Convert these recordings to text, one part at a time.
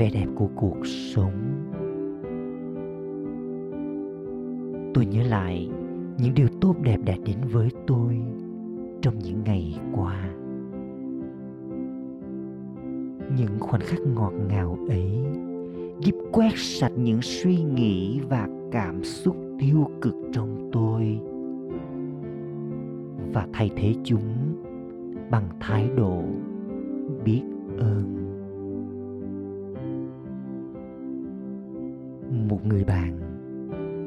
vẻ đẹp của cuộc sống. Tôi nhớ lại những điều tốt đẹp đã đến với tôi trong những ngày qua. Những khoảnh khắc ngọt ngào ấy giúp quét sạch những suy nghĩ và cảm xúc tiêu cực trong tôi và thay thế chúng bằng thái độ một người bạn.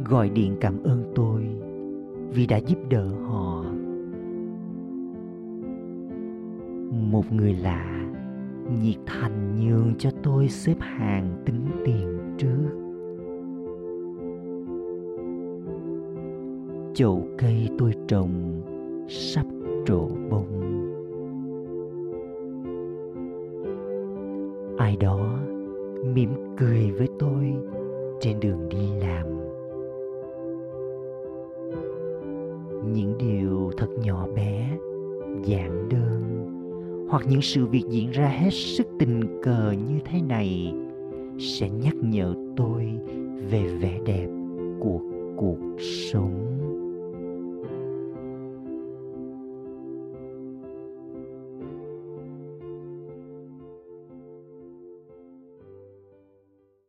Gọi điện cảm ơn tôi vì đã giúp đỡ họ. Một người lạ, nhiệt thành nhường cho tôi xếp hàng tính tiền trước. Chậu cây tôi trồng sắp trổ bông. Ai đó mỉm cười với tôi trên đường đi làm. Những điều thật nhỏ bé, giản đơn, hoặc những sự việc diễn ra hết sức tình cờ như thế này sẽ nhắc nhở tôi về vẻ đẹp